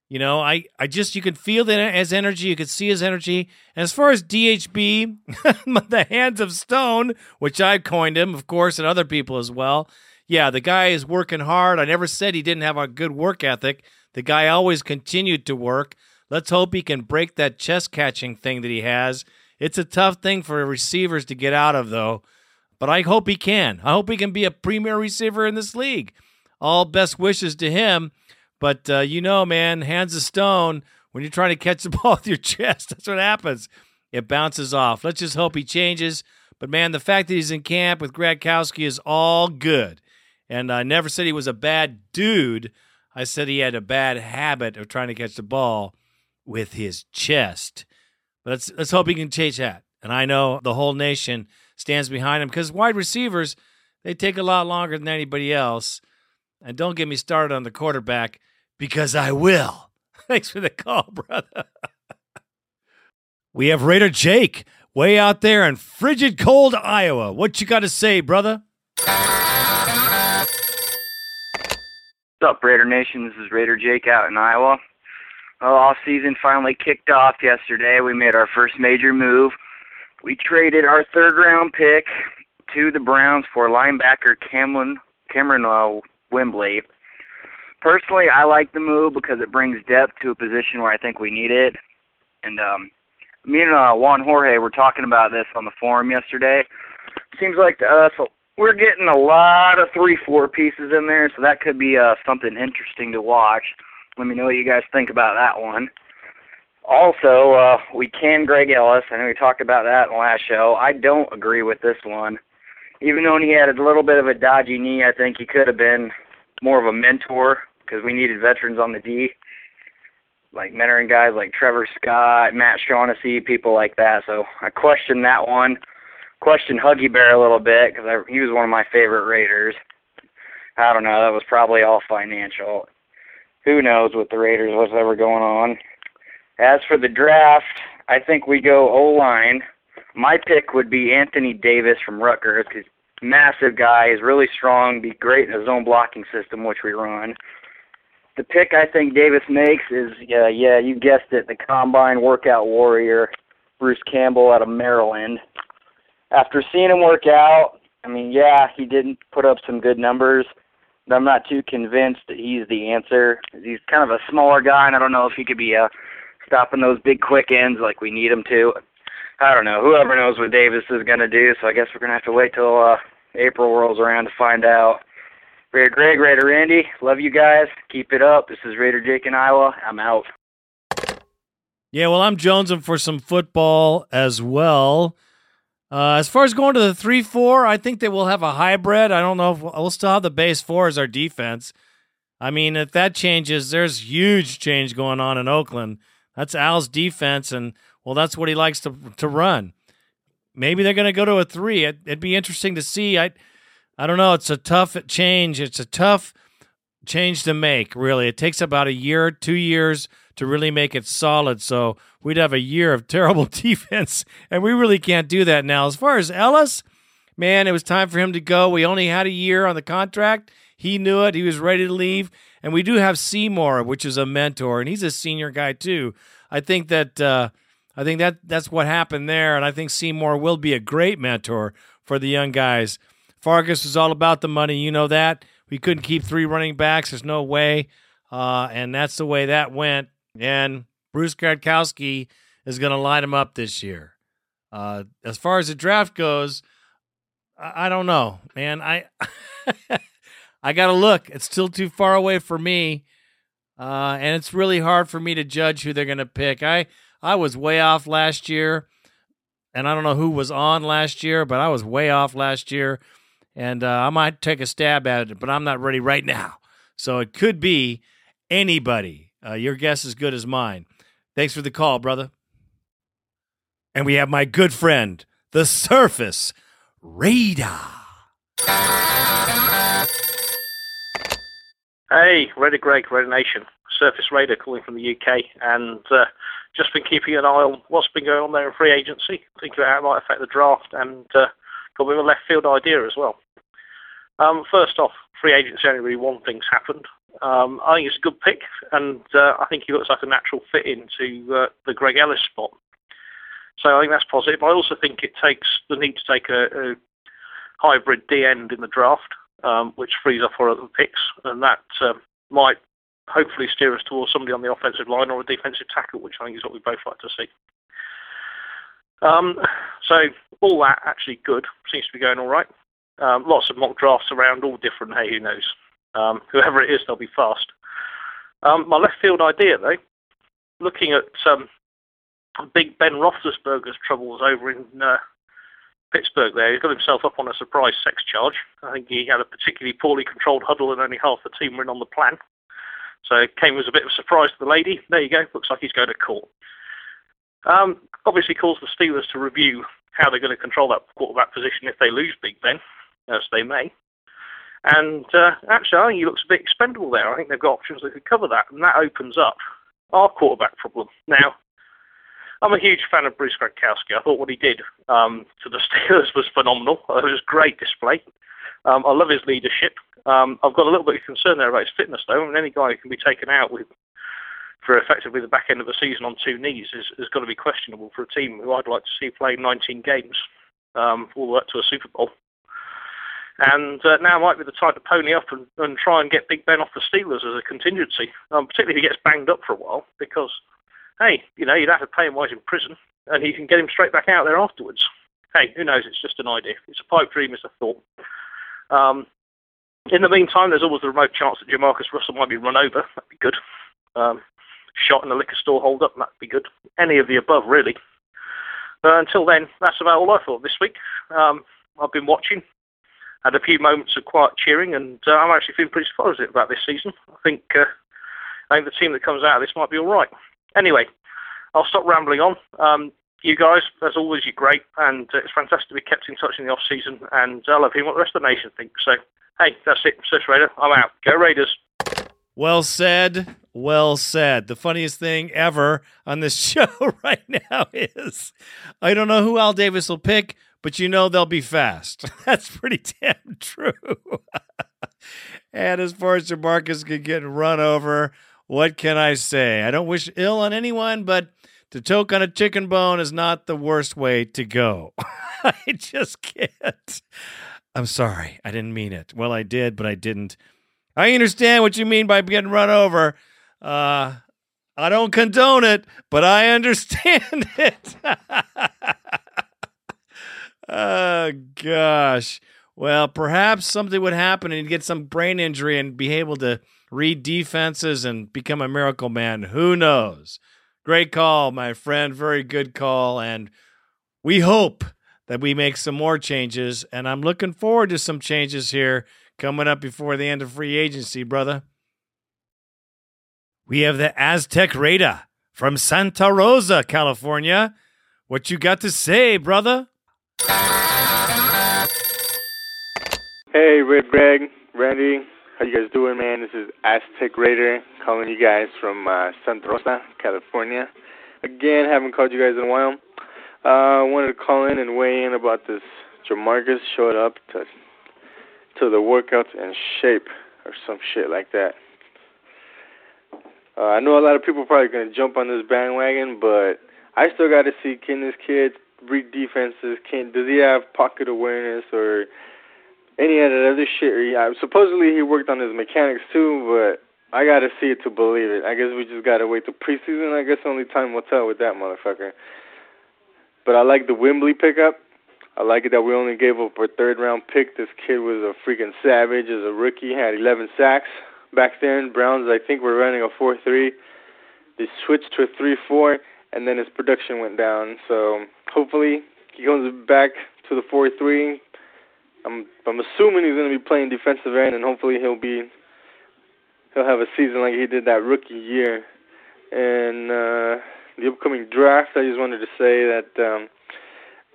You know, I, I just you can feel that as energy. You can see his energy. And as far as DHB, the hands of stone, which I coined him, of course, and other people as well. Yeah, the guy is working hard. I never said he didn't have a good work ethic. The guy always continued to work. Let's hope he can break that chest catching thing that he has. It's a tough thing for receivers to get out of, though. But I hope he can. I hope he can be a premier receiver in this league. All best wishes to him. But uh, you know, man, hands of stone, when you're trying to catch the ball with your chest, that's what happens. It bounces off. Let's just hope he changes. But man, the fact that he's in camp with Gradkowski is all good. And I never said he was a bad dude. I said he had a bad habit of trying to catch the ball with his chest. Let's let's hope he can change that. And I know the whole nation stands behind him because wide receivers they take a lot longer than anybody else. And don't get me started on the quarterback because I will. Thanks for the call, brother. we have Raider Jake way out there in frigid cold Iowa. What you got to say, brother? What's up, Raider Nation? This is Raider Jake out in Iowa. Well, off season finally kicked off yesterday. We made our first major move. We traded our third round pick to the Browns for linebacker Kamerion Kamerion uh, Wimbley. Personally, I like the move because it brings depth to a position where I think we need it. And um, me and uh, Juan Jorge were talking about this on the forum yesterday. Seems like to us we're getting a lot of three four pieces in there, so that could be uh, something interesting to watch. Let me know what you guys think about that one. Also, uh, we can Greg Ellis. I know we talked about that in the last show. I don't agree with this one. Even though he had a little bit of a dodgy knee, I think he could have been more of a mentor because we needed veterans on the D, like mentoring guys like Trevor Scott, Matt Shaughnessy, people like that. So I question that one. Question Huggy Bear a little bit because he was one of my favorite Raiders. I don't know. That was probably all financial who knows what the Raiders what's ever going on. As for the draft, I think we go O line. My pick would be Anthony Davis from Rutgers because massive guy, is really strong, be great in a zone blocking system which we run. The pick I think Davis makes is yeah, yeah, you guessed it, the combine workout warrior, Bruce Campbell out of Maryland. After seeing him work out, I mean, yeah, he didn't put up some good numbers, I'm not too convinced that he's the answer. He's kind of a smaller guy, and I don't know if he could be uh, stopping those big quick ends like we need him to. I don't know. Whoever knows what Davis is going to do, so I guess we're going to have to wait till uh, April rolls around to find out. Raider Greg, Raider Randy, love you guys. Keep it up. This is Raider Jake in Iowa. I'm out. Yeah, well, I'm jonesing for some football as well. Uh, as far as going to the three four, I think they will have a hybrid. I don't know if we'll still have the base four as our defense. I mean, if that changes, there's huge change going on in Oakland. That's Al's defense, and well, that's what he likes to to run. Maybe they're going to go to a three. It, it'd be interesting to see. I, I don't know. It's a tough change. It's a tough change to make. Really, it takes about a year, two years to really make it solid. So we'd have a year of terrible defense, and we really can't do that now. As far as Ellis, man, it was time for him to go. We only had a year on the contract. He knew it. He was ready to leave. And we do have Seymour, which is a mentor, and he's a senior guy too. I think that uh, I think that that's what happened there, and I think Seymour will be a great mentor for the young guys. Fargas is all about the money. You know that. We couldn't keep three running backs. There's no way. Uh, and that's the way that went. And Bruce Gradkowski is going to light him up this year. Uh, as far as the draft goes, I, I don't know, man. I I got to look. It's still too far away for me, uh, and it's really hard for me to judge who they're going to pick. I I was way off last year, and I don't know who was on last year, but I was way off last year, and uh, I might take a stab at it, but I'm not ready right now. So it could be anybody. Uh, your guess is good as mine. Thanks for the call, brother. And we have my good friend, the Surface Raider. Hey, Raider Greg, Raider Nation, Surface Raider calling from the UK, and uh, just been keeping an eye on what's been going on there in free agency, thinking about how it might affect the draft, and uh, got a bit of a left field idea as well. Um, first off, free agency only really one thing's happened. Um, I think it's a good pick, and uh, I think he looks like a natural fit into uh, the Greg Ellis spot. So I think that's positive. I also think it takes the need to take a, a hybrid D end in the draft, um, which frees up our other picks, and that uh, might hopefully steer us towards somebody on the offensive line or a defensive tackle, which I think is what we both like to see. Um, so all that actually good seems to be going all right. Um, lots of mock drafts around, all different. Hey, who knows? Um, whoever it is, they'll be fast. Um, my left field idea, though, looking at um, Big Ben Roethlisberger's troubles over in uh, Pittsburgh there, he's got himself up on a surprise sex charge. I think he had a particularly poorly controlled huddle and only half the team were in on the plan. So it came as a bit of a surprise to the lady. There you go. Looks like he's going to court. Um, obviously calls the Steelers to review how they're going to control that quarterback position if they lose Big Ben, as they may. And uh, actually, I think he looks a bit expendable there. I think they've got options that could cover that, and that opens up our quarterback problem. Now, I'm a huge fan of Bruce Gradkowski. I thought what he did um, to the Steelers was phenomenal. It was a great display. Um, I love his leadership. Um, I've got a little bit of concern there about his fitness, though. I mean, any guy who can be taken out with for effectively the back end of the season on two knees is, is going to be questionable for a team who I'd like to see play 19 games um, all the way up to a Super Bowl. And uh, now might be the time to pony up and, and try and get Big Ben off the Steelers as a contingency, um, particularly if he gets banged up for a while, because, hey, you know, you'd have to pay him while he's in prison, and you can get him straight back out there afterwards. Hey, who knows? It's just an idea. It's a pipe dream, it's a thought. Um, in the meantime, there's always the remote chance that Jamarcus Russell might be run over. That'd be good. Um, shot in a liquor store hold up, that'd be good. Any of the above, really. Uh, until then, that's about all I thought this week. Um, I've been watching, had a few moments of quiet cheering, and uh, I'm actually feeling pretty positive about this season. I think uh, I think the team that comes out of this might be all right. Anyway, I'll stop rambling on. Um, you guys, as always, you're great, and uh, it's fantastic to be kept in touch in the off season. And I love hearing what the rest of the nation thinks. So, hey, that's it, Sis Raider. I'm out. Go Raiders. Well said. Well said. The funniest thing ever on this show right now is I don't know who Al Davis will pick, but you know they'll be fast. That's pretty damn true. and as far as Jamarcus can get run over, what can I say? I don't wish ill on anyone, but to choke on a chicken bone is not the worst way to go. I just can't. I'm sorry. I didn't mean it. Well, I did, but I didn't. I understand what you mean by getting run over. Uh, I don't condone it, but I understand it. Oh, gosh. well, perhaps something would happen and he'd get some brain injury and be able to read defenses and become a miracle man. Who knows? Great call, my friend. Very good call. And we hope that we make some more changes. And I'm looking forward to some changes here coming up before the end of free agency, brother. We have the Aztec Raider from Santa Rosa, California. What you got to say, brother? Hey, Red Greg, Randy, how you guys doing, man? This is Aztec Raider calling you guys from uh, Santa Rosa, California. Again, haven't called you guys in a while. Uh, wanted to call in and weigh in about this. Jamarcus showed up to to the workouts in shape or some shit like that. Uh, I know a lot of people are probably gonna jump on this bandwagon, but I still got to see can this kid read defenses? Can does he have pocket awareness or any of that other shit. Yeah, supposedly he worked on his mechanics too, but I gotta see it to believe it. I guess we just gotta wait till preseason. I guess only time will tell with that motherfucker. But I like the Wimbley pickup. I like it that we only gave up a third round pick. This kid was a freaking savage as a rookie. Had 11 sacks back then. Browns, I think, were running a 4-3. They switched to a 3-4, and then his production went down. So hopefully he comes back to the 4-3, I'm I'm assuming he's going to be playing defensive end, and hopefully he'll be he'll have a season like he did that rookie year. And uh, the upcoming draft, I just wanted to say that, um,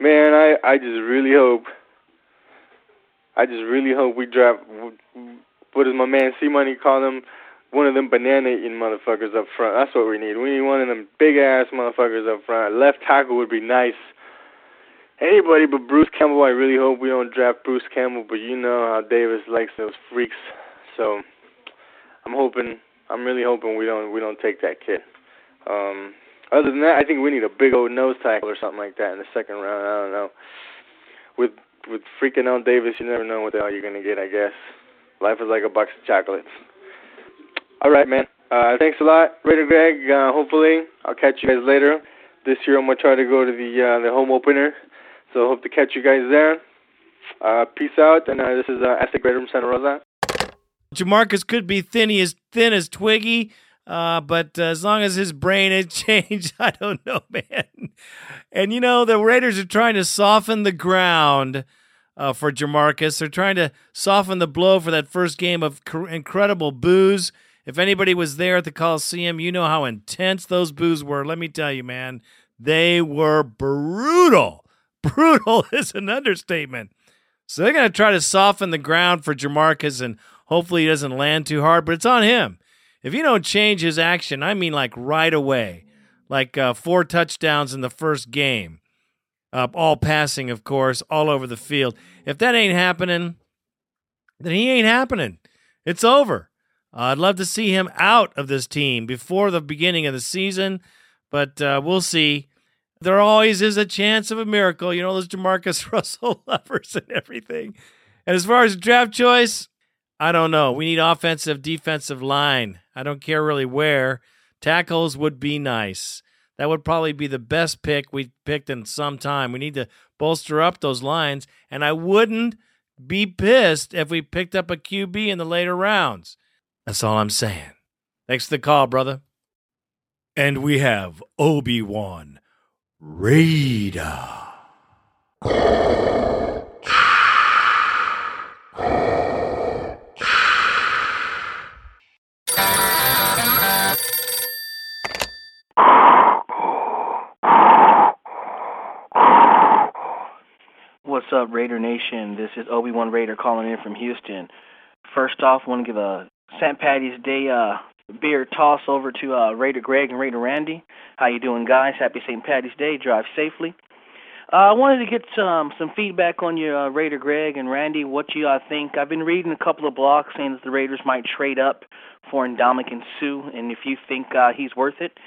man, I I just really hope. I just really hope we draft. What does my man C Money call them? One of them banana eating motherfuckers up front. That's what we need. We need one of them big ass motherfuckers up front. Left tackle would be nice anybody but Bruce Campbell. I really hope we don't draft Bruce Campbell, but you know how Davis likes those freaks. So I'm hoping, I'm really hoping we don't we don't take that kid. Um, other than that, I think we need a big old nose tackle or something like that in the second round. I don't know. With with freaking Al Davis, you never know what the hell you're gonna get. I guess life is like a box of chocolates. All right, man. Uh, thanks a lot, Raider Greg. Uh, hopefully, I'll catch you guys later. This year, I'm gonna try to go to the uh, the home opener so hope to catch you guys there. Uh, peace out, and uh, this is uh, Aztec Raider from Santa Rosa. Jamarcus could be thin, he is thin as Twiggy, uh, but uh, as long as his brain has changed, I don't know, man. And you know, the Raiders are trying to soften the ground uh, for Jamarcus. They're trying to soften the blow for that first game of cr- incredible boos. If anybody was there at the Coliseum, you know how intense those boos were. Let me tell you, man, they were brutal brutal is an understatement. So they're going to try to soften the ground for Jamarcus and hopefully he doesn't land too hard, but it's on him. If you don't change his action, I mean like right away, like uh, four touchdowns in the first game, uh, all passing, of course, all over the field. If that ain't happening, then he ain't happening. It's over. Uh, I'd love to see him out of this team before the beginning of the season, but uh, we'll see there always is a chance of a miracle. You know, those Jamarcus Russell lovers and everything. And as far as draft choice, I don't know. We need offensive, defensive line. I don't care really where. Tackles would be nice. That would probably be the best pick we've picked in some time. We need to bolster up those lines. And I wouldn't be pissed if we picked up a QB in the later rounds. That's all I'm saying. Thanks for the call, brother. And we have Obi Wan Raider. What's up, Raider Nation? This is Obi Wan Raider calling in from Houston. First off, want to give a St. Patty's Day uh, beer toss over to uh, Raider Greg and Raider Randy. How you doing, guys? Happy St. Patty's Day. Drive safely. Uh, I wanted to get some some feedback on your uh, Raider Greg and Randy. What you uh, think? I've been reading a couple of blogs saying that the Raiders might trade up for Ndamukong Suh, and if you think uh, he's worth it,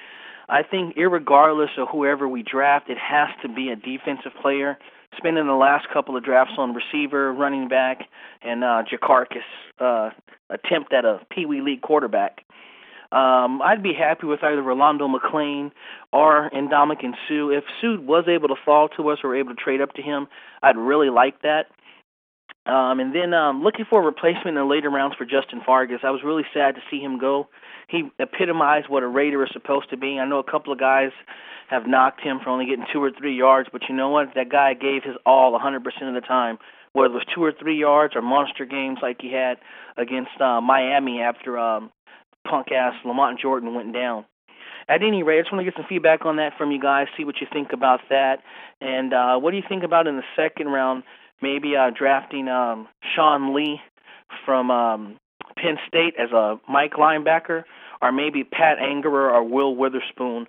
I think, irregardless of whoever we draft, it has to be a defensive player. Spending the last couple of drafts on receiver, running back, and uh, Jamarcus uh, attempt at a Pee Wee League quarterback. Um, I'd be happy with either Rolando McClain or Ndamukong Suh. If Suh was able to fall to us or able to trade up to him, I'd really like that. Um, and then um, looking for a replacement in the later rounds for Justin Fargas. I was really sad to see him go. He epitomized what a Raider is supposed to be. I know a couple of guys have knocked him for only getting two or three yards, but you know what? That guy gave his all 100% of the time, whether it was two or three yards or monster games like he had against uh, Miami after um, punk ass Lamont Jordan went down. At any rate, I just want to get some feedback on that from you guys, see what you think about that. And uh, what do you think about in the second round, maybe uh, drafting um, Sean Lee from um, Penn State as a Mike linebacker, or maybe Pat Angerer or Will Witherspoon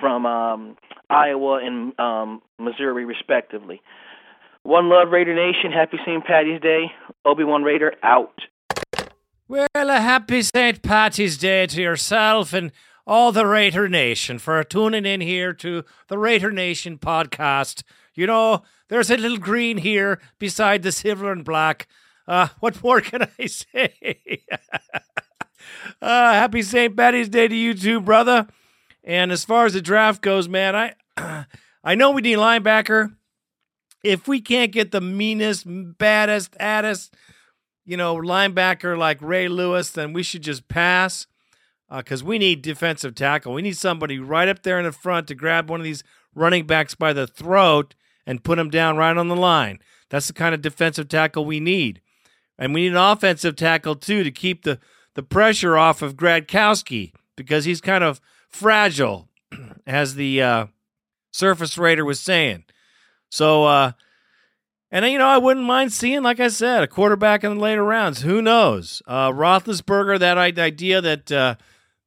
from um, Iowa and um, Missouri, respectively. One love, Raider Nation. Happy St. Patty's Day. Obi Wan Raider out. Well, a happy St. Patty's Day to yourself and all the Raider Nation for tuning in here to the Raider Nation podcast. You know, there's a little green here beside the silver and black. Uh, what more can I say? uh, happy St. Patty's Day to you too, brother. And as far as the draft goes, man, I I know we need linebacker. If we can't get the meanest, baddest, addest, you know, linebacker like Ray Lewis, then we should just pass because uh, we need defensive tackle. We need somebody right up there in the front to grab one of these running backs by the throat and put him down right on the line. That's the kind of defensive tackle we need. And we need an offensive tackle too to keep the, the pressure off of Gradkowski because he's kind of fragile, as the uh, Surface Raider was saying. So, uh, and you know, I wouldn't mind seeing, like I said, a quarterback in the later rounds. Who knows? Uh, Roethlisberger, that idea that uh,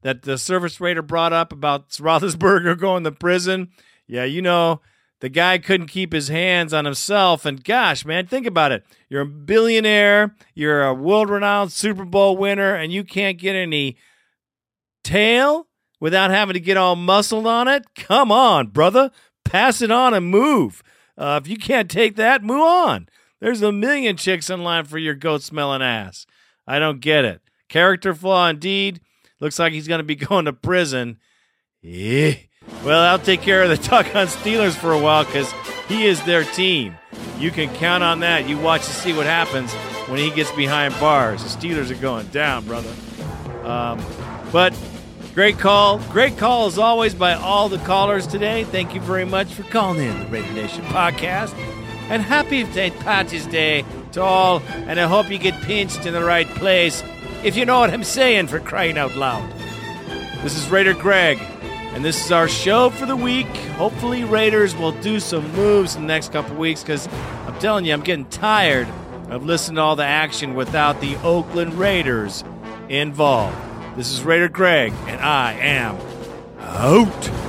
that the Surface Raider brought up about Roethlisberger going to prison. Yeah, you know, the guy couldn't keep his hands on himself. And gosh, man, think about it. You're a billionaire, you're a world renowned Super Bowl winner, and you can't get any tail without having to get all muscled on it? Come on, brother. Pass it on and move. Uh, if you can't take that, move on. There's a million chicks in line for your goat smelling ass. I don't get it. Character flaw indeed. Looks like he's going to be going to prison. Yeah. Well, I'll take care of the Tuck on Steelers for a while because he is their team. You can count on that. You watch to see what happens when he gets behind bars. The Steelers are going down, brother. Um, but great call. Great call as always by all the callers today. Thank you very much for calling in the Raider Nation podcast. And happy St. Patty's Day to all. And I hope you get pinched in the right place, if you know what I'm saying, for crying out loud. This is Raider Greg, and this is our show for the week. Hopefully, Raiders will do some moves in the next couple weeks because I'm telling you, I'm getting tired of listening to all the action without the Oakland Raiders involved. This is Raider Greg, and I am out.